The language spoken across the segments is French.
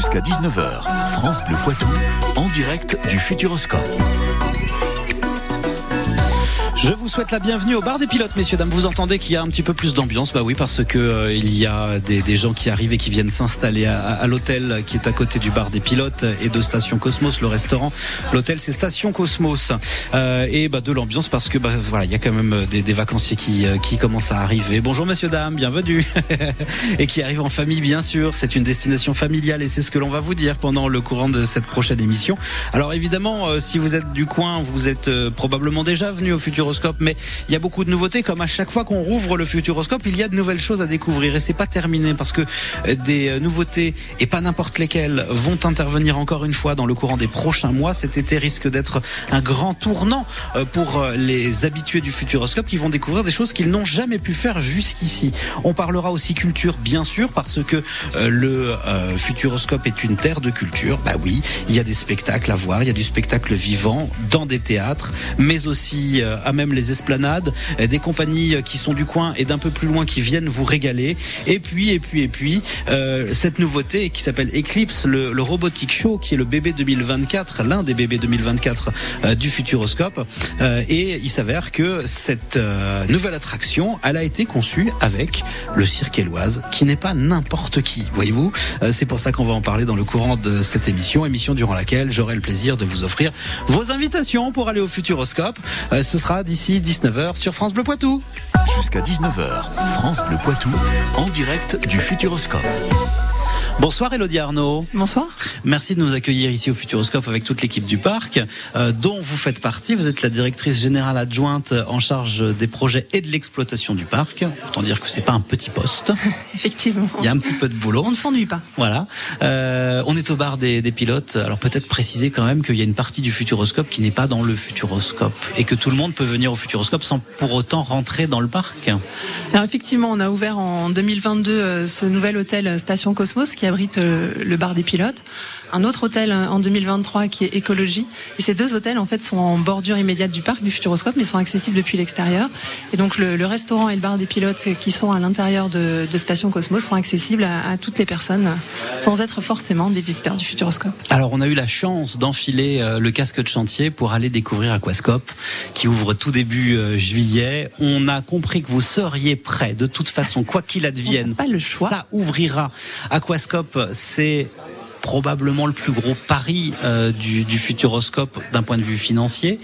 Jusqu'à 19h, France Bleu Poitou, en direct du Futuroscope. Je vous souhaite la bienvenue au bar des pilotes, messieurs, dames. Vous entendez qu'il y a un petit peu plus d'ambiance Bah oui, parce que euh, il y a des, des, gens qui arrivent et qui viennent s'installer à, à l'hôtel qui est à côté du bar des pilotes et de Station Cosmos, le restaurant. L'hôtel, c'est Station Cosmos. Euh, et bah, de l'ambiance parce que bah, voilà, il y a quand même des, des vacanciers qui, euh, qui commencent à arriver. Bonjour, messieurs, dames, bienvenue. et qui arrivent en famille, bien sûr. C'est une destination familiale et c'est ce que l'on va vous dire pendant le courant de cette prochaine émission. Alors évidemment, euh, si vous êtes du coin, vous êtes euh, probablement déjà venu au futur mais il y a beaucoup de nouveautés. Comme à chaque fois qu'on rouvre le Futuroscope, il y a de nouvelles choses à découvrir et c'est pas terminé parce que des nouveautés et pas n'importe lesquelles vont intervenir encore une fois dans le courant des prochains mois. Cet été risque d'être un grand tournant pour les habitués du Futuroscope qui vont découvrir des choses qu'ils n'ont jamais pu faire jusqu'ici. On parlera aussi culture, bien sûr, parce que le Futuroscope est une terre de culture. Bah oui, il y a des spectacles à voir, il y a du spectacle vivant dans des théâtres, mais aussi à les esplanades, des compagnies qui sont du coin et d'un peu plus loin qui viennent vous régaler. Et puis, et puis, et puis, euh, cette nouveauté qui s'appelle Eclipse, le, le Robotic Show, qui est le bébé 2024, l'un des bébés 2024 euh, du Futuroscope. Euh, et il s'avère que cette nouvelle attraction, elle a été conçue avec le cirque éloise, qui n'est pas n'importe qui, voyez-vous. C'est pour ça qu'on va en parler dans le courant de cette émission, émission durant laquelle j'aurai le plaisir de vous offrir vos invitations pour aller au Futuroscope. Ce sera d'ici 19h sur France Bleu Poitou. Jusqu'à 19h, France Bleu Poitou, en direct du Futuroscope. Bonsoir Elodie Arnaud. Bonsoir. Merci de nous accueillir ici au Futuroscope avec toute l'équipe du parc, euh, dont vous faites partie. Vous êtes la directrice générale adjointe en charge des projets et de l'exploitation du parc. Autant dire que c'est pas un petit poste. Effectivement. Il y a un petit peu de boulot. On ne s'ennuie pas. Voilà. Euh, on est au bar des, des pilotes. Alors peut-être préciser quand même qu'il y a une partie du Futuroscope qui n'est pas dans le Futuroscope et que tout le monde peut venir au Futuroscope sans pour autant rentrer dans le parc. Alors effectivement, on a ouvert en 2022 euh, ce nouvel hôtel Station Cosmos qui abrite le bar des pilotes un autre hôtel en 2023 qui est écologie. Et ces deux hôtels en fait sont en bordure immédiate du parc du Futuroscope, mais sont accessibles depuis l'extérieur. Et donc le, le, restaurant et le bar des pilotes qui sont à l'intérieur de, de, Station Cosmos sont accessibles à, à, toutes les personnes, sans être forcément des visiteurs du Futuroscope. Alors on a eu la chance d'enfiler euh, le casque de chantier pour aller découvrir Aquascope, qui ouvre tout début euh, juillet. On a compris que vous seriez prêts, de toute façon, quoi qu'il advienne. Pas le choix. Ça ouvrira. Aquascope, c'est probablement le plus gros pari euh, du, du, Futuroscope d'un point de vue financier.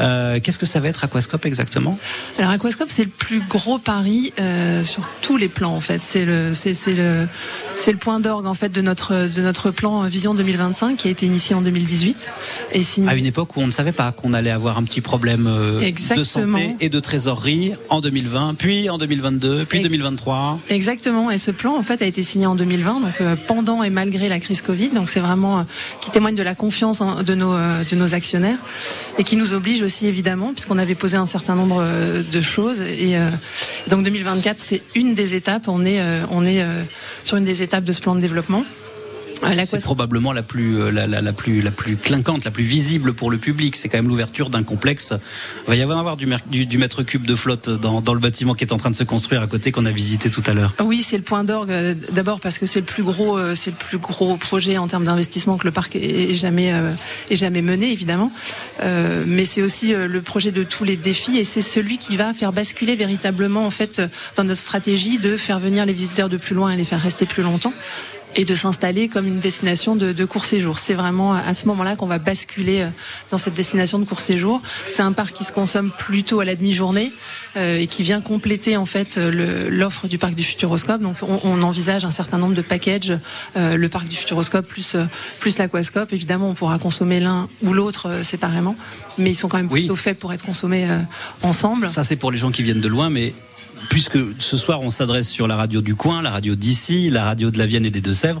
Euh, Qu'est-ce que ça va être Aquascope exactement? Alors Aquascope c'est le plus gros pari euh, sur tous les plans en fait. C'est le c'est le c'est le point d'orgue en fait de notre de notre plan Vision 2025 qui a été initié en 2018 et signé... à une époque où on ne savait pas qu'on allait avoir un petit problème de santé et de trésorerie en 2020, puis en 2022, puis et... 2023. Exactement. Et ce plan en fait a été signé en 2020 donc pendant et malgré la crise Covid donc c'est vraiment euh, qui témoigne de la confiance de nos euh, de nos actionnaires et qui nous oblige aussi évidemment puisqu'on avait posé un certain nombre euh, de choses et donc 2024 c'est une des étapes. On est sur une des étapes de ce plan de développement. C'est probablement la plus, la, la, la, plus, la plus clinquante, la plus visible pour le public. C'est quand même l'ouverture d'un complexe. Il va y avoir du, du, du mètre cube de flotte dans, dans, le bâtiment qui est en train de se construire à côté qu'on a visité tout à l'heure. Oui, c'est le point d'orgue. D'abord parce que c'est le plus gros, c'est le plus gros projet en termes d'investissement que le parc ait jamais, euh, ait jamais mené, évidemment. Euh, mais c'est aussi euh, le projet de tous les défis et c'est celui qui va faire basculer véritablement, en fait, dans notre stratégie de faire venir les visiteurs de plus loin et les faire rester plus longtemps et de s'installer comme une destination de, de court séjour. C'est vraiment à ce moment-là qu'on va basculer dans cette destination de court séjour. C'est un parc qui se consomme plutôt à la demi-journée euh, et qui vient compléter en fait l'offre du parc du Futuroscope. Donc on, on, envisage un certain nombre de packages, euh, le parc du Futuroscope plus plus l'aquascope. Évidemment, on pourra consommer l'un ou l'autre euh, séparément, mais ils sont quand même plutôt oui. faits pour être consommés euh, ensemble. Ça c'est pour les gens qui viennent de loin, mais puisque ce soir on s'adresse sur la radio du coin, la radio d'ici, la radio de la Vienne et des Deux-Sèvres,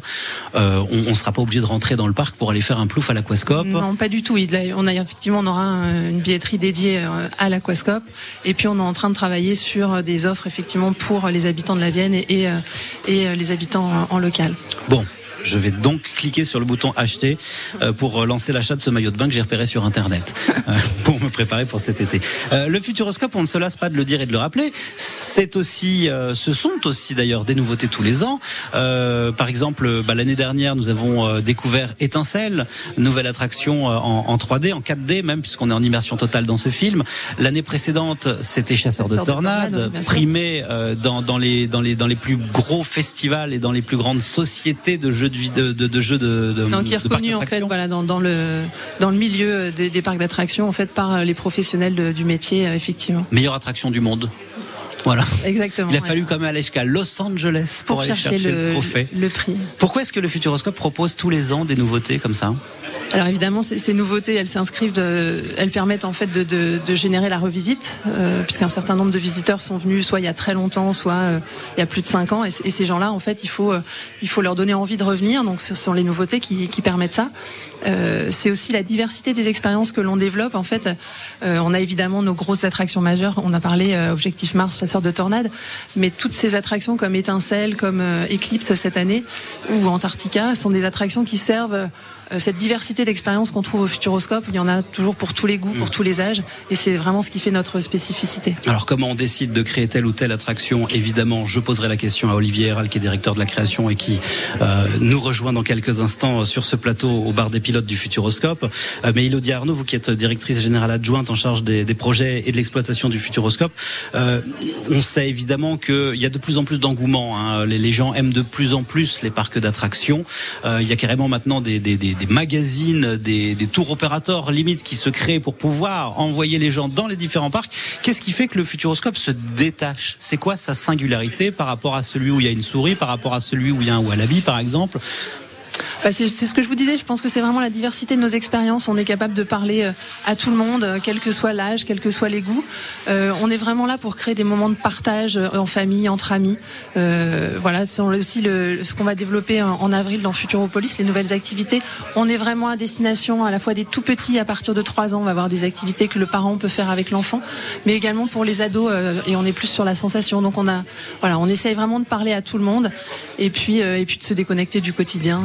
euh, on ne sera pas obligé de rentrer dans le parc pour aller faire un plouf à l'aquascope. Non, pas du tout. On a effectivement on aura une billetterie dédiée à l'aquascope et puis on est en train de travailler sur des offres effectivement pour les habitants de la Vienne et, et, et les habitants en local. Bon, Je vais donc cliquer sur le bouton acheter pour lancer l'achat de ce maillot de bain que j'ai repéré sur internet pour me préparer pour cet été. le Futuroscope, on ne se lasse pas de le dire et de le rappeler. C'est aussi, ce sont aussi d'ailleurs des nouveautés tous les ans. par exemple, bah, l'année dernière, nous avons découvert Étincelle, nouvelle attraction en, en 3D, en 4D même, puisqu'on est en immersion totale dans ce film. L'année précédente, c'était Chasseur, de tornades, primé euh, dans, dans, les, dans, les, dans les plus gros festivals et dans les plus grandes sociétés de jeux de, de, de, jeux de, de Donc, qui est reconnu en fait voilà, dans, dans, le, dans le milieu des, des parcs d'attractions en fait, par les professionnels du métier, euh, effectivement. Meilleure attraction du monde. Voilà. Exactement. Il a fallu quand même aller jusqu'à Los Angeles pour, aller chercher, le, le, trophée. Le prix. Pourquoi est-ce que le Futuroscope propose tous les ans des nouveautés comme ça? Alors évidemment, ces, nouveautés, elles s'inscrivent, elles permettent en fait de, de, de générer la revisite, euh, puisqu'un certain nombre de visiteurs sont venus soit il y a très longtemps, soit euh, il y a plus de cinq ans, et, et ces gens-là, en fait, il faut, euh, il faut leur donner envie de revenir. Donc ce sont les nouveautés qui, qui permettent ça. Euh, c'est aussi la diversité des expériences que l'on développe. En fait, euh, on a évidemment nos grosses attractions majeures. On a parlé Objectif Mars, chasseur de tornades, mais toutes ces attractions comme Étincelle, comme Eclipse cette année ou Antarctica sont des attractions qui servent euh, cette diversité d'expériences qu'on trouve au Futuroscope, il y en a toujours pour tous les goûts, pour mm. tous les âges, et c'est vraiment ce qui fait notre spécificité. Alors comment on décide de créer telle ou telle attraction? Évidemment, je poserai la question à Olivier Héral, qui est directeur de la création et qui euh, nous rejoint dans quelques instants sur ce plateau au bar des pilotes du Futuroscope. Euh, mais Elodie Arnaud, vous qui êtes directrice générale adjointe en charge des, des projets et de l'exploitation du Futuroscope, euh, on sait évidemment qu'il y a de plus en plus d'engouement. Hein. Les, les, gens aiment de plus en plus les parcs d'attractions. Euh, il y a carrément maintenant des, des, des des magazines, des, tours opérateurs limites qui se créent pour pouvoir envoyer les gens dans les différents parcs. Qu'est-ce qui fait que le Futuroscope se détache? C'est quoi sa singularité par rapport à celui où il y a une souris, par rapport à celui où il y a un wallaby, par exemple? Bah, c'est ce que je vous disais. Je pense que c'est vraiment la diversité de nos expériences. On est capable de parler euh, à tout le monde, euh, quel que soit l'âge, quel que soit les goûts. Euh, on est vraiment là pour créer des moments de partage en famille, entre amis. Voilà, c'est aussi ce qu'on va développer en, avril dans Futuropolis, les nouvelles activités. On est vraiment à destination à la fois des tout petits à partir de 3 ans. On va avoir des activités que le parent peut faire avec l'enfant, mais également pour les ados. Et on est plus sur la sensation. Donc on a, voilà, on essaye vraiment de parler à tout le monde et puis et puis de se déconnecter du quotidien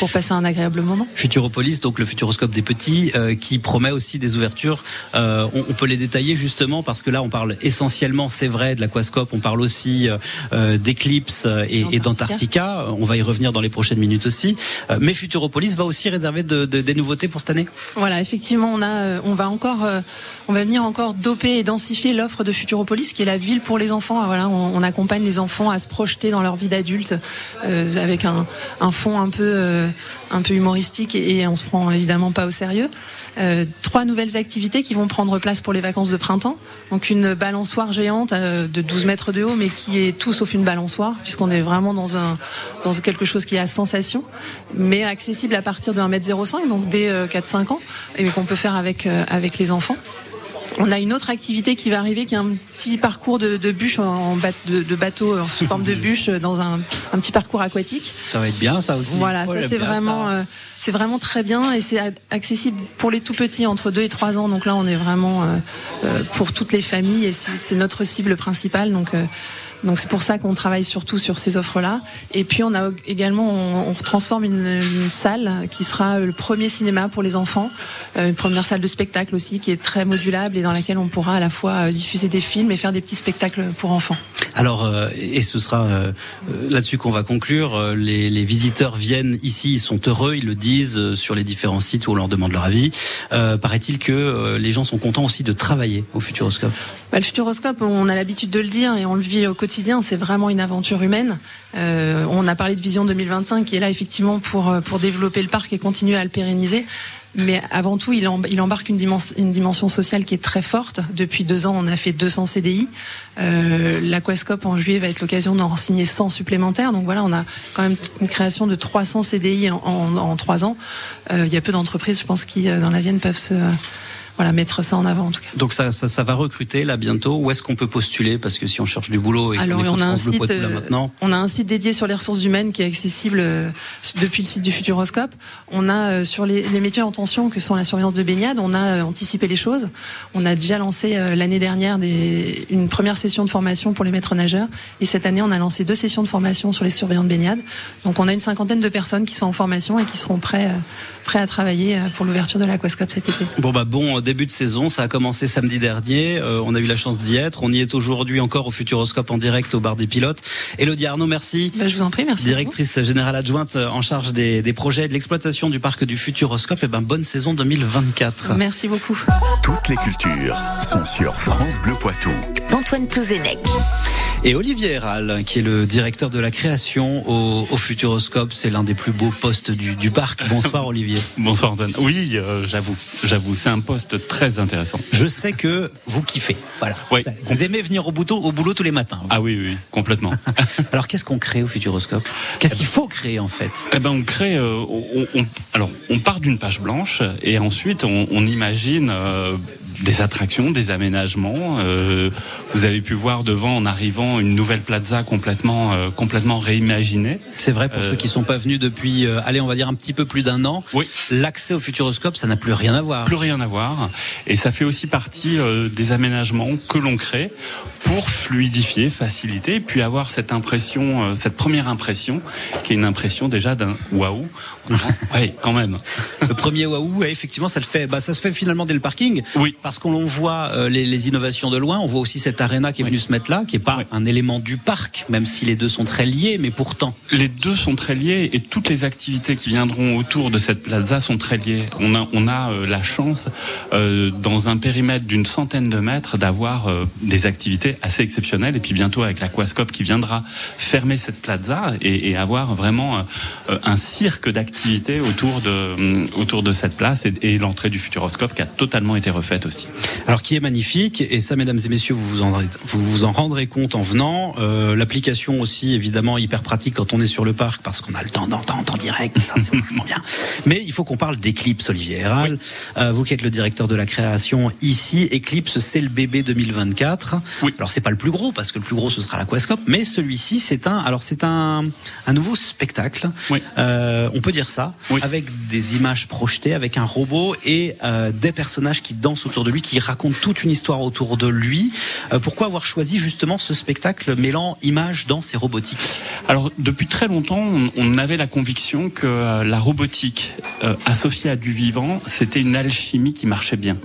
pour passer un agréable moment. Futuropolis, donc le futuroscope des petits, euh, qui promet aussi des ouvertures. Euh, on, on, peut les détailler justement parce que là, on parle essentiellement, c'est vrai, de l'aquascope. On parle aussi euh, d'Eclipse et, et d'Antarctica. On va y revenir dans les prochaines minutes aussi. Euh, mais Futuropolis va aussi réserver de, de, des nouveautés pour cette année. Voilà, effectivement, on a, euh, on va encore, on va venir encore doper et densifier l'offre de Futuropolis, qui est la ville pour les enfants. Voilà, on, on accompagne les enfants à se projeter dans leur vie d'adulte avec un, un fond un peu un peu humoristique et, on se prend évidemment pas au sérieux. Euh, trois nouvelles activités qui vont prendre place pour les vacances de printemps. Donc une balançoire géante euh, de 12 mètres de haut, mais qui est tout sauf une balançoire, puisqu'on est vraiment dans un dans quelque chose qui a sensation, mais accessible à partir de 1m05, donc dès 4-5 euh, ans, et qu'on peut faire avec avec les enfants. On a une autre activité qui va arriver, qui est un petit parcours de, de bûche en, de, de, bateau en sous forme de bûche dans un, un, petit parcours aquatique. Ça va être bien, ça aussi. Voilà, ça c'est vraiment, euh, c'est vraiment très bien et c'est accessible pour les tout petits entre 2 et 3 ans. Donc là, on est vraiment euh, euh, pour toutes les familles et c'est notre cible principale. Donc euh, donc c'est pour ça qu'on travaille surtout sur ces offres-là. Et puis on a également, on, on transforme une, une, salle qui sera le premier cinéma pour les enfants, euh, une première salle de spectacle aussi qui est très modulable et dans laquelle on pourra à la fois euh, diffuser des films et faire des petits spectacles pour enfants. Alors, euh, et ce sera euh, là-dessus qu'on va conclure. Euh, les, les, visiteurs viennent ici, ils sont heureux, ils le disent sur les différents sites où on leur demande leur avis. Paraît-il que les gens sont contents aussi de travailler au Futuroscope bah, Le Futuroscope, on a l'habitude de le dire et on le vit au quotidien, c'est vraiment une aventure humaine. Euh, on a parlé de Vision 2025 qui est là effectivement pour, pour développer le parc et continuer à le pérenniser. Mais avant tout, il, embarque une dimension, sociale qui est très forte. Depuis deux ans, on a fait 200 CDI. Euh, L'Aquascope en juillet va être l'occasion d'en signer 100 supplémentaires. Donc voilà, on a quand même une création de 300 CDI en, trois ans. Euh, il y a peu d'entreprises, je pense, qui euh, dans la Vienne peuvent se voilà mettre ça en avant en tout cas. Donc ça, ça, ça va recruter là bientôt. Où est-ce qu'on peut postuler? Parce que si on cherche du boulot et Alors on a un site, là, maintenant, on a un site dédié sur les ressources humaines qui est accessible depuis le site du Futuroscope. On a sur les, les métiers en tension que sont la surveillance de baignade, on a anticipé les choses. On a déjà lancé l'année dernière des, une première session de formation pour les maîtres nageurs et cette année on a lancé deux sessions de formation sur les surveillants de baignade. Donc on a une cinquantaine de personnes qui sont en formation et qui seront prêts, euh, prêts à travailler euh, pour l'ouverture de l'Aquascope cet été. Bon bah bon euh, début de saison, ça a commencé samedi dernier. on a eu la chance d'y être. On y est aujourd'hui encore au Futuroscope en direct au bar des pilotes. Elodie Arnaud, merci. Bah, je vous en prie, merci. Directrice générale adjointe en charge des, des projets et de l'exploitation du parc du Futuroscope. Et ben bonne saison 2024. Merci beaucoup. Toutes les cultures sont sur France Bleu Poitou. Antoine Plouzenec. Et Olivier Héral, qui est le directeur de la création au, au Futuroscope, c'est l'un des plus beaux postes du, du parc. Bonsoir Olivier. Bonsoir Antoine. Oui, euh, j'avoue, j'avoue, c'est un poste très intéressant. Je sais que vous kiffez. Voilà. Oui. Vous aimez venir au boulot, au boulot tous les matins. Ah oui, oui, complètement. alors qu'est-ce qu'on crée au Futuroscope? Qu'est-ce qu'il faut créer en fait? Eh ben, on crée. Euh, on, on, alors, on part d'une page blanche et ensuite on, on imagine. Euh, des attractions, des aménagements. Euh, vous avez pu voir devant en arrivant une nouvelle plaza complètement euh, complètement réimaginée. C'est vrai pour ceux qui sont pas venus depuis, euh, allez, on va dire un petit peu plus d'un an. Oui. L'accès au Futuroscope, ça n'a plus rien à voir. Plus rien à voir. Et ça fait aussi partie des aménagements que l'on crée pour fluidifier, faciliter, et puis avoir cette impression, cette première impression, qui est une impression déjà d'un waouh. oui, quand même. Le premier waouh, effectivement, ça le fait. Bah, ça se fait finalement dès le parking. Oui parce qu'on voit euh, les, les, innovations de loin. On voit aussi cette arena qui est venue se mettre là, qui est pas un élément du parc, même si les deux sont très liés, mais pourtant. Les deux sont très liés et toutes les activités qui viendront autour de cette plaza sont très liées. On a, on a euh, la chance, euh, dans un périmètre d'une centaine de mètres, d'avoir euh, des activités assez exceptionnelles. Et puis bientôt avec l'Aquascope qui viendra fermer cette plaza et, et avoir vraiment un cirque d'activités autour de, autour de cette place et, et l'entrée du Futuroscope qui a totalement été refaite aussi. Alors qui est magnifique et ça, mesdames et messieurs, vous vous en, vous vous en rendrez compte en venant. Euh, L'application aussi, évidemment, hyper pratique quand on est sur le parc parce qu'on a le temps d'entendre en direct. Ça, c'est vraiment bien. Mais il faut qu'on parle d'Eclipse, Olivier Héral. Oui. Euh, vous qui êtes le directeur de la création ici, Eclipse, c'est le bébé 2024. Oui. Alors c'est pas le plus gros parce que le plus gros ce sera l'Aquascope, mais celui-ci c'est un, alors c'est un, un nouveau spectacle. Oui. Euh, on peut dire ça, oui. avec des images projetées, avec un robot et euh, des personnages qui dansent autour de lui, qui raconte toute une histoire autour de lui. Euh, pourquoi avoir choisi justement ce spectacle mêlant images, danse et robotique? Alors depuis très longtemps, on, avait la conviction que euh, la robotique euh, associée à du vivant, c'était une alchimie qui marchait bien.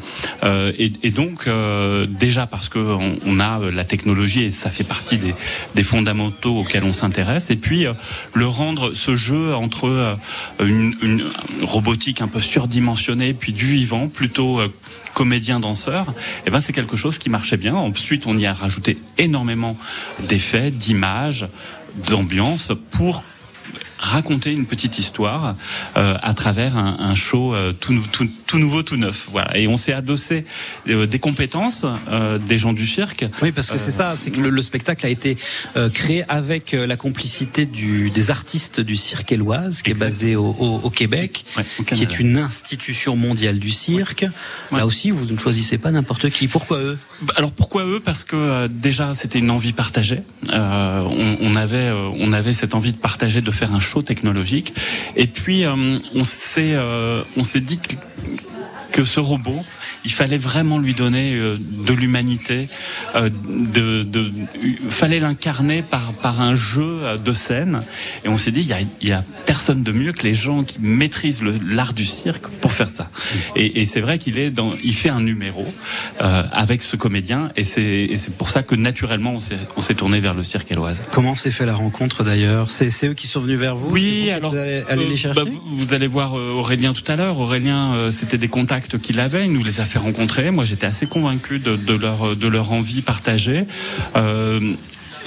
Et, donc déjà parce que on, on, a la technologie et ça fait partie des, des fondamentaux auxquels on s'intéresse. Et puis le rendre ce jeu entre une, une, robotique un peu surdimensionnée puis du vivant plutôt comédien danseur, eh ben c'est quelque chose qui marchait bien. Ensuite, on y a rajouté énormément d'effets, d'images, d'ambiance pour raconter une petite histoire euh, à travers un, un show euh, tout, tout, tout, nouveau, tout neuf. Voilà. Et on s'est adossé euh, des compétences des gens du cirque. Oui, parce que c'est ça, c'est que le, le, spectacle a été créé avec la complicité du, des artistes du cirque éloise, qui est basé au, au, au Québec, ouais, au qui est une institution mondiale du cirque. Ouais. Là aussi, vous ne choisissez pas n'importe qui. Pourquoi eux? Alors pourquoi eux? Parce que déjà, c'était une envie partagée. On, on, avait, on avait cette envie de partager, de faire un show technologique. Et puis, euh, on s'est euh, on s'est dit que, que ce robot, il fallait vraiment lui donner euh, de l'humanité, euh, de, de, fallait l'incarner par, par un jeu de scène. Et on s'est dit, il y a, il y a personne de mieux que les gens qui maîtrisent l'art du cirque pour faire ça. Et, et c'est vrai qu'il est dans, il fait un numéro euh, avec ce comédien, et c'est pour ça que naturellement on s'est on s'est tourné vers le cirque éloise. Comment s'est fait la rencontre d'ailleurs? C'est eux qui sont venus vers vous? Oui, alors vous allez, allez les chercher? bah, vous allez voir Aurélien tout à l'heure. Aurélien, c'était des contacts qu'il avait, il nous les a fait rencontrer. Moi, j'étais assez convaincu de, leur, de leur envie partagée. Euh,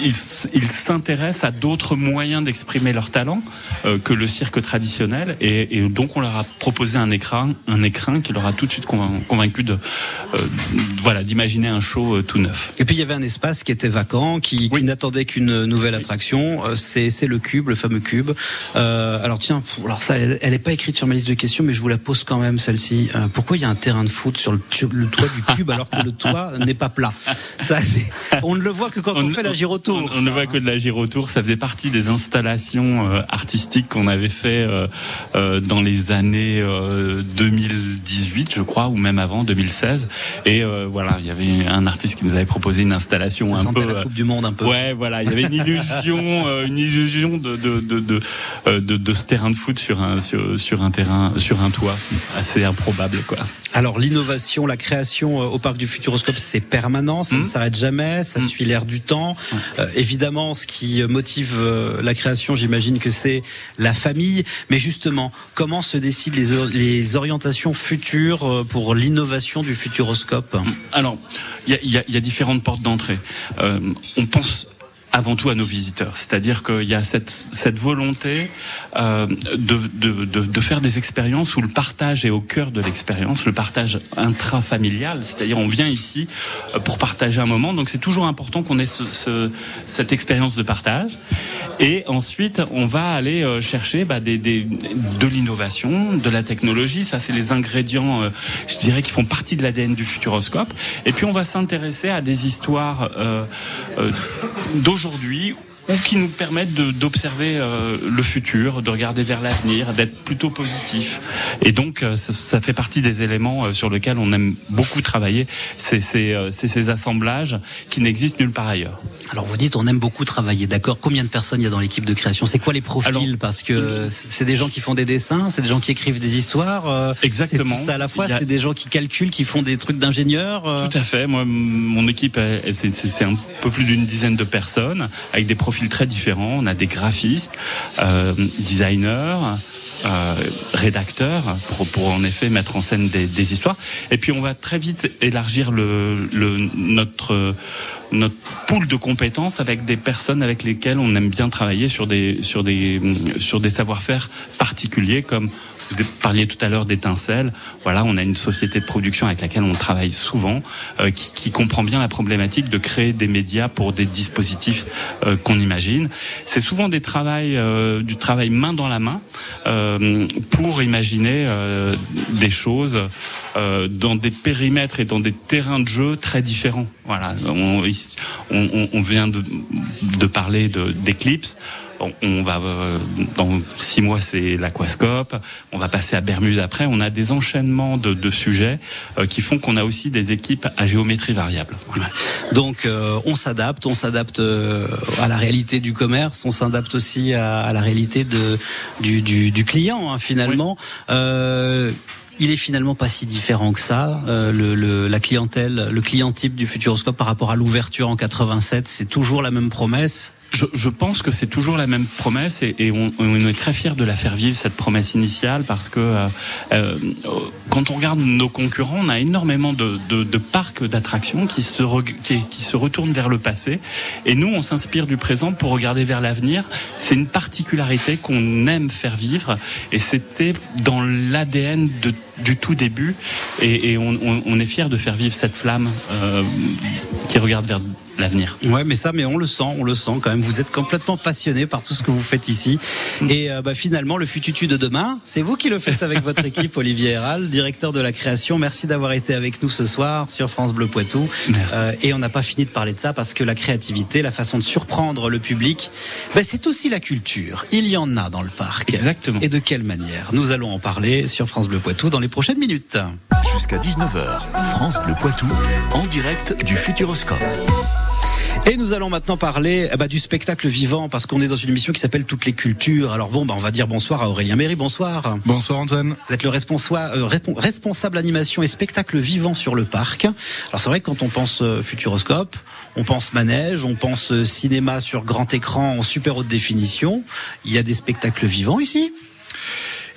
ils s'intéressent à d'autres moyens d'exprimer leur talent euh, que le cirque traditionnel, et, et, donc on leur a proposé un écran, un écrin qui leur a tout de suite convaincu de, euh, voilà, d'imaginer un show euh, tout neuf. Et puis il y avait un espace qui était vacant, qui, qui n'attendait qu'une nouvelle attraction. C'est le cube, le fameux cube. Euh, alors tiens, alors ça, elle, elle est pas écrite sur ma liste de questions, mais je vous la pose quand même celle-ci. Pourquoi il y a un terrain de foot sur le, le toit du cube alors que le toit n'est pas plat? Ça, on ne le voit que quand on, on fait la gyrotour. On, on ne voit que de la gyrotour. Ça faisait partie des installations euh, artistiques qu'on avait fait euh, euh, dans les années 2018, je crois, ou même avant 2016. Et voilà, il y avait un artiste qui nous avait proposé une installation Ça un peu. La coupe du monde un peu. Ouais, voilà, il y avait une illusion, une illusion de de, de de, de de ce terrain de foot sur un sur, sur un terrain sur un toit assez improbable quoi. Alors l'innovation, la création au parc du Futuroscope, c'est permanent, ça mmh. ne s'arrête jamais, ça mmh. suit l'air du temps. Mmh. Euh, évidemment, ce qui motive euh, la création, j'imagine que c'est la famille. Mais justement, comment se décident les, orientations futures pour l'innovation du Futuroscope? Alors, il y a, y a, différentes portes d'entrée. Euh, on pense avant tout à nos visiteurs. C'est-à-dire qu'il y a cette, cette volonté euh, de, de, de, de, faire des expériences où le partage est au cœur de l'expérience, le partage intrafamilial, c'est-à-dire on vient ici euh, pour partager un moment, donc c'est toujours important qu'on ait ce, ce, cette expérience de partage. Et ensuite, on va aller euh, chercher bah, des, des, de l'innovation, de la technologie. Ça, c'est les ingrédients, euh, je dirais, qui font partie de l'ADN du Futuroscope. Et puis, on va s'intéresser à des histoires euh, euh d'aujourd'hui ou qui nous permettent d'observer euh, le futur, de regarder vers l'avenir, d'être plutôt positif. Et donc, euh, ça, ça, fait partie des éléments euh, sur lesquels on aime beaucoup travailler. C'est ces assemblages qui n'existent nulle part ailleurs. Alors vous dites on aime beaucoup travailler, d'accord Combien de personnes il y a dans l'équipe de création? C'est quoi les profils? Alors, Parce que c'est des gens qui font des dessins, c'est des gens qui écrivent des histoires. Exactement. Tout ça à la fois, a... c'est des gens qui calculent, qui font des trucs d'ingénieurs. Tout à fait. Moi, mon équipe, c'est un peu plus d'une dizaine de personnes avec des profils très différents. On a des graphistes, euh, designers, euh, rédacteurs pour, en effet mettre en scène des, histoires. Et puis on va très vite élargir notre notre pool de compétences avec des personnes avec lesquelles on aime bien travailler sur des sur des sur des savoir-faire particuliers comme vous parliez tout à l'heure d'étincelles. Voilà, on a une société de production avec laquelle on travaille souvent, euh, qui, qui, comprend bien la problématique de créer des médias pour des dispositifs euh, qu'on imagine. C'est souvent des travails, euh, du travail main dans la main euh, pour imaginer euh, des choses euh, dans des périmètres et dans des terrains de jeu très différents. Voilà, on, on, on vient de, de parler d'Eclipse on va euh, dans six mois c'est l'aquascope, on va passer à Bermude après. On a des enchaînements de, de sujets euh, qui font qu'on a aussi des équipes à géométrie variable. Voilà. Donc euh, on s'adapte, on s'adapte euh, à la réalité du commerce, on s'adapte aussi à, à, la réalité de du, du, du client hein, finalement. Oui. il est finalement pas si différent que ça. Euh, le, le, la clientèle, le client type du Futuroscope par rapport à l'ouverture en 87, c'est toujours la même promesse je, je, pense que c'est toujours la même promesse et, et on, on, est très fier de la faire vivre cette promesse initiale parce que euh, euh, quand on regarde nos concurrents, on a énormément de, de, de parcs d'attractions qui se qui, qui, se retournent vers le passé et nous on s'inspire du présent pour regarder vers l'avenir. C'est une particularité qu'on aime faire vivre et c'était dans l'ADN du tout début et, et on, on, est fier de faire vivre cette flamme euh, qui regarde vers l'avenir. Ouais, mais ça, mais on le sent, on le sent quand même. Vous êtes complètement passionné par tout ce que vous faites ici. Mm. Et euh, bah, finalement, le fututu de demain, c'est vous qui le faites avec votre équipe, Olivier Héral, directeur de la création. Merci d'avoir été avec nous ce soir sur France Bleu Poitou. Euh, et on n'a pas fini de parler de ça parce que la créativité, la façon de surprendre le public, bah, c'est aussi la culture. Il y en a dans le parc. Exactement. Et de quelle manière Nous allons en parler sur France Bleu Poitou dans les prochaines minutes. Jusqu'à 19h, France Bleu Poitou, en direct du Futuroscope. Et nous allons maintenant parler bah, du spectacle vivant parce qu'on est dans une émission qui s'appelle Toutes les cultures. Alors bon, bah, on va dire bonsoir à Aurélien Méry. Bonsoir. Bonsoir Antoine. Vous êtes le responsable, euh, responsable animation et spectacle vivant sur le parc. Alors c'est vrai que quand on pense euh, Futuroscope, on pense manège, on pense euh, cinéma sur grand écran en super haute définition. Il y a des spectacles vivants ici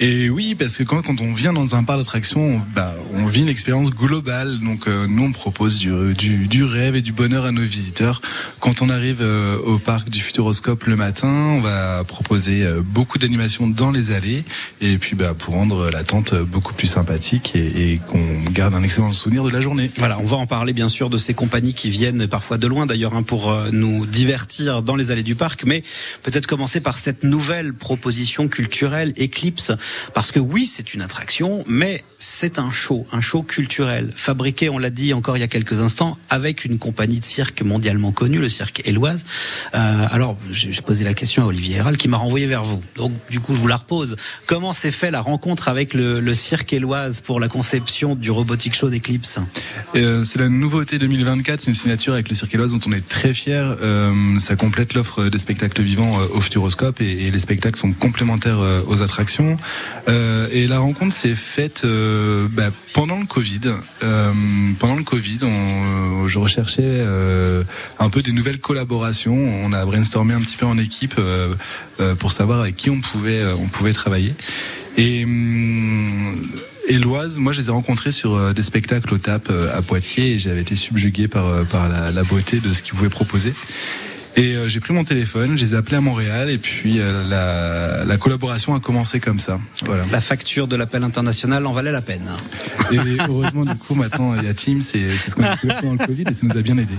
et oui, parce que quand, quand on vient dans un parc d'attraction, bah, on, on vit une expérience globale. Donc nous on propose du, du, du, rêve et du bonheur à nos visiteurs. Quand on arrive au parc du Futuroscope le matin, on va proposer beaucoup d'animations dans les allées et puis bah, pour rendre l'attente beaucoup plus sympathique et, et qu'on garde un excellent souvenir de la journée. Voilà, on va en parler bien sûr de ces compagnies qui viennent parfois de loin d'ailleurs hein, pour nous divertir dans les allées du parc, mais peut-être commencer par cette nouvelle proposition culturelle Eclipse, parce que oui, c'est une attraction, mais c'est un show, un show culturel, fabriqué, on l'a dit encore il y a quelques instants, avec une compagnie de cirque mondialement connue, le cirque Éloise. Euh, alors, j'ai posé la question à Olivier Héral qui m'a renvoyé vers vous. Donc, du coup, je vous la repose. Comment s'est fait la rencontre avec le, le cirque Éloise pour la conception du robotique show d'Eclipse? Euh, C'est la nouveauté 2024, c'est une signature avec le cirque Éloise dont on est très fier. Euh, ça complète l'offre des spectacles vivants euh, au Futuroscope et, et, les spectacles sont complémentaires euh, aux attractions. Euh, et la rencontre s'est faite bah, pendant le Covid. pendant le Covid, je recherchais un peu des nouvelles collaborations. On a brainstormé un petit peu en équipe pour savoir avec qui on pouvait on pouvait travailler. Et et l'Oise, moi, je les ai rencontrés sur des spectacles au TAP à Poitiers et j'avais été subjugué par, par la beauté de ce qu'ils pouvaient proposer. Et euh, j'ai pris mon téléphone, je les ai appelés à Montréal et puis euh, la, la, collaboration a commencé comme ça. Voilà. La facture de l'appel international en valait la peine. Et heureusement du coup maintenant il y a Teams, c'est ce qu'on a fait pendant le Covid et ça nous a bien aidé.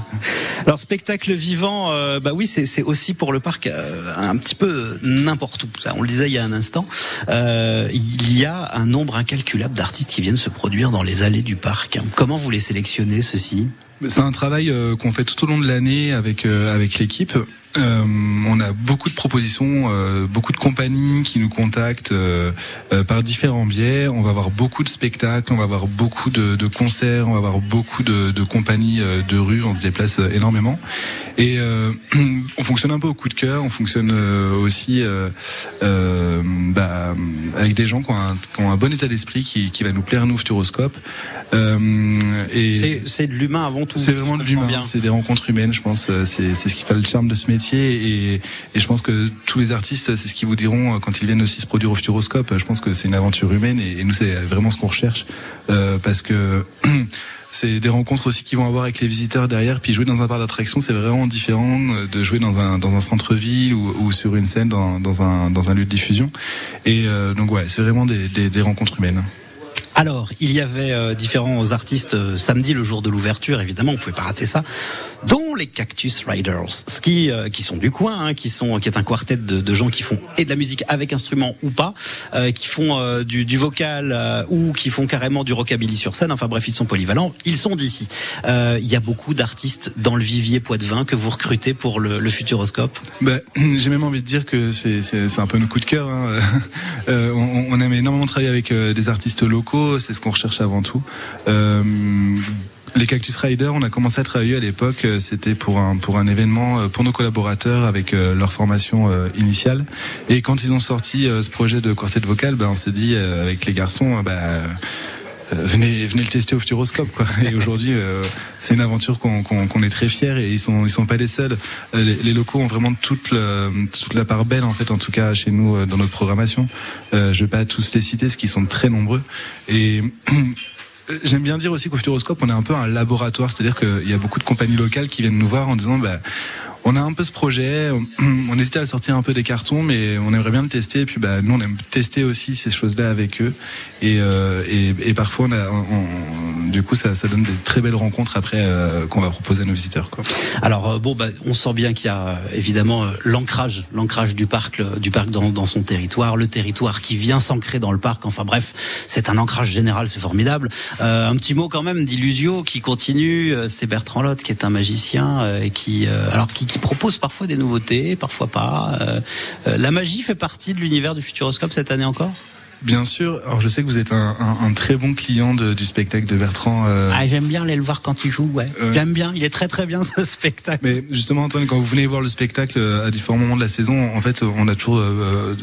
Alors spectacle vivant, euh, bah oui c'est aussi pour le parc un petit peu n'importe où. Ça, on le disait il y a un instant. il y a un nombre incalculable d'artistes qui viennent se produire dans les allées du parc. Comment vous les sélectionnez ceux-ci? C'est un travail euh, qu'on fait tout au long de l'année avec euh, avec l'équipe. Euh, on a beaucoup de propositions, euh, beaucoup de compagnies qui nous contactent euh, par différents biais. On va avoir beaucoup de spectacles, on va avoir beaucoup de, de concerts, on va avoir beaucoup de, de, compagnies de rue. On se déplace énormément et on fonctionne un peu au coup de cœur. On fonctionne aussi bah, avec des gens qui ont, un, qui ont un bon état d'esprit qui, qui, va nous plaire nous Futuroscope. et c'est de l'humain avant tout. C'est vraiment de l'humain. C'est des rencontres humaines, je pense. C'est ce qui fait le charme de ce métier et, je pense que tous les artistes, c'est ce qu'ils vous diront quand ils viennent aussi se produire au Futuroscope. Je pense que c'est une aventure humaine et, nous, c'est vraiment ce qu'on recherche euh, parce que c'est des rencontres aussi qu'ils vont avoir avec les visiteurs derrière. Puis jouer dans un parc d'attraction, c'est vraiment différent de jouer dans un dans un centre-ville ou, sur une scène dans, un dans un lieu de diffusion. Et euh, donc ouais, c'est vraiment des, des rencontres humaines. Alors, il y avait euh, différents artistes euh, samedi, le jour de l'ouverture, évidemment, on pouvait pas rater ça, dont les Cactus Riders, qui, euh, qui sont du coin, hein, qui sont, qui est un quartet de, de, gens qui font et de la musique avec instrument ou pas, qui font du, du, vocal ou qui font carrément du rockabilly sur scène. Enfin bref, ils sont polyvalents. Ils sont d'ici. Il y a beaucoup d'artistes dans le vivier Poitvin que vous recrutez pour le, le Futuroscope? Bah, J'ai même envie de dire que c'est un peu nos coups de cœur. Hein. on, on aime énormément travailler avec des artistes locaux c'est ce qu'on recherche avant tout. Euh, les Cactus Riders, on a commencé à travailler à l'époque, euh, c'était pour un pour un événement euh, pour nos collaborateurs avec leur formation initiale. Et quand ils ont sorti ce projet de quartet vocal, ben on s'est dit avec les garçons, ben venez venez le tester au Futuroscope quoi. Et aujourd'hui c'est une aventure qu'on qu'on est très fiers et ils sont ils sont pas les seuls. Les, les locaux ont vraiment toute le, toute la part belle en fait en tout cas chez nous dans notre programmation. Euh, je vais pas tous les citer, parce qu'ils sont très nombreux. Et J'aime bien dire aussi qu'au Futuroscope, on est un peu un laboratoire, c'est-à-dire qu'il y a beaucoup de compagnies locales qui viennent nous voir en disant, bah, on a un peu ce projet, on, hésitait à sortir un peu des cartons, mais on aimerait bien le tester. Et puis, bah, nous, on aime tester aussi ces choses-là avec eux. Et, euh, et, et, parfois, on a, on, du coup, ça, ça, donne des très belles rencontres après euh, qu'on va proposer à nos visiteurs. Quoi. Alors, euh, bon, bah, on sent bien qu'il y a évidemment l'ancrage, l'ancrage du parc, du parc dans, dans, son territoire, le territoire qui vient s'ancrer dans le parc. Enfin, bref, c'est un ancrage général, c'est formidable. un petit mot quand même d'Illusio qui continue. C'est Bertrand Lotte qui est un magicien et qui, alors qui qui propose parfois des nouveautés, parfois pas. Euh, euh, la magie fait partie de l'univers du Futuroscope cette année encore? Bien sûr. Alors je sais que vous êtes un, un, un très bon client de, du spectacle de Bertrand. Euh... Ah, j'aime bien aller le voir quand il joue. Ouais. J'aime bien. Il est très très bien ce spectacle. Mais justement, Antoine, quand vous venez voir le spectacle euh, à différents moments de la saison, en fait, on a toujours euh,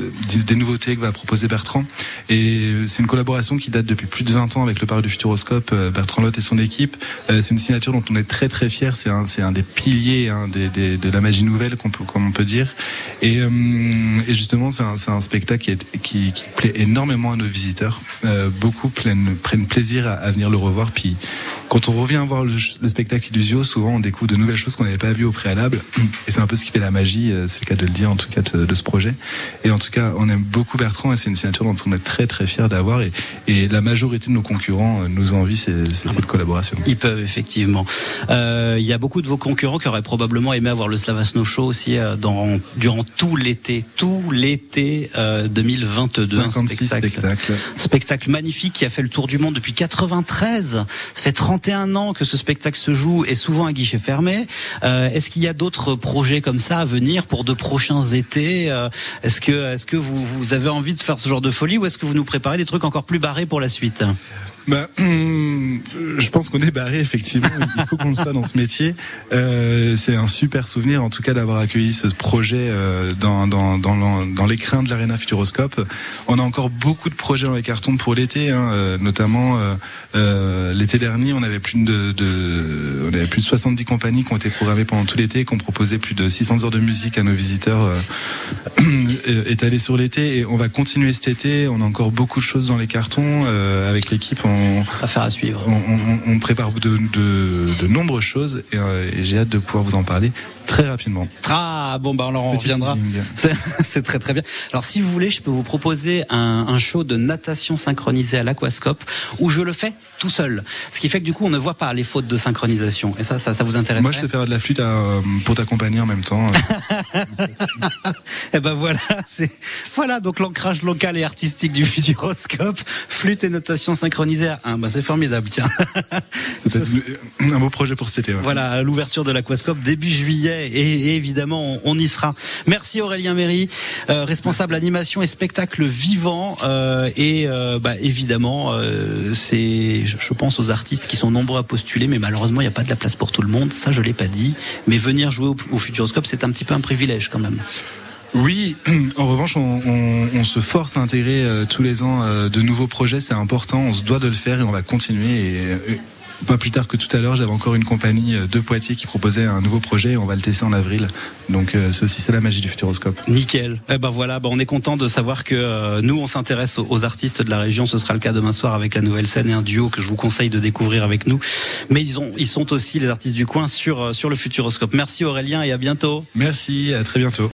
des nouveautés que va proposer Bertrand. Et c'est une collaboration qui date depuis plus de 20 ans avec le Parc du Futuroscope, euh, Bertrand Lotte et son équipe. c'est une signature dont on est très très fier. C'est un, c'est un des piliers hein, des, des, de la magie nouvelle, qu'on peut, comme on peut dire. Et, et justement, c'est un, un spectacle qui, est, qui, qui plaît énormément énormément à nos visiteurs. Euh, beaucoup prennent, prennent plaisir à, à, venir le revoir. Puis quand on revient voir le, le spectacle Illusio, souvent on découvre de nouvelles choses qu'on n'avait pas vues au préalable. Et c'est un peu ce qui fait la magie, euh, c'est le cas de le dire en tout cas de, de, ce projet. Et en tout cas, on aime beaucoup Bertrand et c'est une signature dont on est très très fier d'avoir. Et, et, la majorité de nos concurrents nous envie cette collaboration. Ils peuvent effectivement. Euh, il y a beaucoup de vos concurrents qui auraient probablement aimé avoir le Slavasno Show aussi dans, durant tout l'été, tout l'été euh, 2022. 56 spectacle, spectacle magnifique qui a fait le tour du monde depuis 93. Ça fait 31 ans que ce spectacle se joue et souvent à guichet fermé. Euh, est-ce qu'il y a d'autres projets comme ça à venir pour de prochains étés euh, Est-ce que, est-ce que vous, vous avez envie de faire ce genre de folie ou est-ce que vous nous préparez des trucs encore plus barrés pour la suite? Bah, je pense qu'on est barré effectivement. Il faut qu'on le soit dans ce métier. Euh, c'est un super souvenir, en tout cas, d'avoir accueilli ce projet euh, dans dans dans, dans l'écrin de l'arena Futuroscope. On a encore beaucoup de projets dans les cartons pour l'été, hein, euh, notamment euh, euh, l'été dernier, on avait plus de, de, on avait plus de 70 compagnies qui ont été programmées pendant tout l'été, qui ont proposé plus de 600 heures de musique à nos visiteurs euh, étalés sur l'été. Et on va continuer cet été. On a encore beaucoup de choses dans les cartons avec l'équipe. On, affaire à suivre. On, on, on prépare de, de, de, nombreuses choses et, euh, et j'ai hâte de pouvoir vous en parler très rapidement. Ah bon bah alors on reviendra. C'est très très bien. Alors si vous voulez, je peux vous proposer un, un show de natation synchronisé à l'aquascope où je le fais tout seul. Ce qui fait que du coup on ne voit pas les fautes de synchronisation. Et ça, ça, ça vous intéresse Moi je peux faire de la flûte à, pour t'accompagner en même temps. et ben voilà, c'est voilà donc l'ancrage local et artistique du Futuroscope, flûte et natation synchronisée à. Bah c'est formidable tiens. C'est un beau projet pour cet été. Ouais. Voilà l'ouverture de l'aquascope début juillet et, évidemment on, y sera. Merci Aurélien Méry, euh, responsable animation et spectacle vivant euh, et euh, bah, évidemment c'est je pense aux artistes qui sont nombreux à postuler mais malheureusement il n'y a pas de la place pour tout le monde, ça je l'ai pas dit, mais venir jouer au, Futuroscope c'est un petit peu un privilège quand même. Oui, en revanche, on, se force à intégrer tous les ans de nouveaux projets, c'est important, on se doit de le faire et on va continuer. Pas plus tard que tout à l'heure, j'avais encore une compagnie de Poitiers qui proposait un nouveau projet. On va le tester en avril. Donc c'est aussi ça la magie du Futuroscope. Nickel. Eh ben voilà, ben on est content de savoir que euh, nous on s'intéresse aux, aux, artistes de la région. Ce sera le cas demain soir avec la nouvelle scène et un duo que je vous conseille de découvrir avec nous. Mais ils ont, ils sont aussi les artistes du coin sur sur le Futuroscope. Merci Aurélien et à bientôt. Merci, à très bientôt.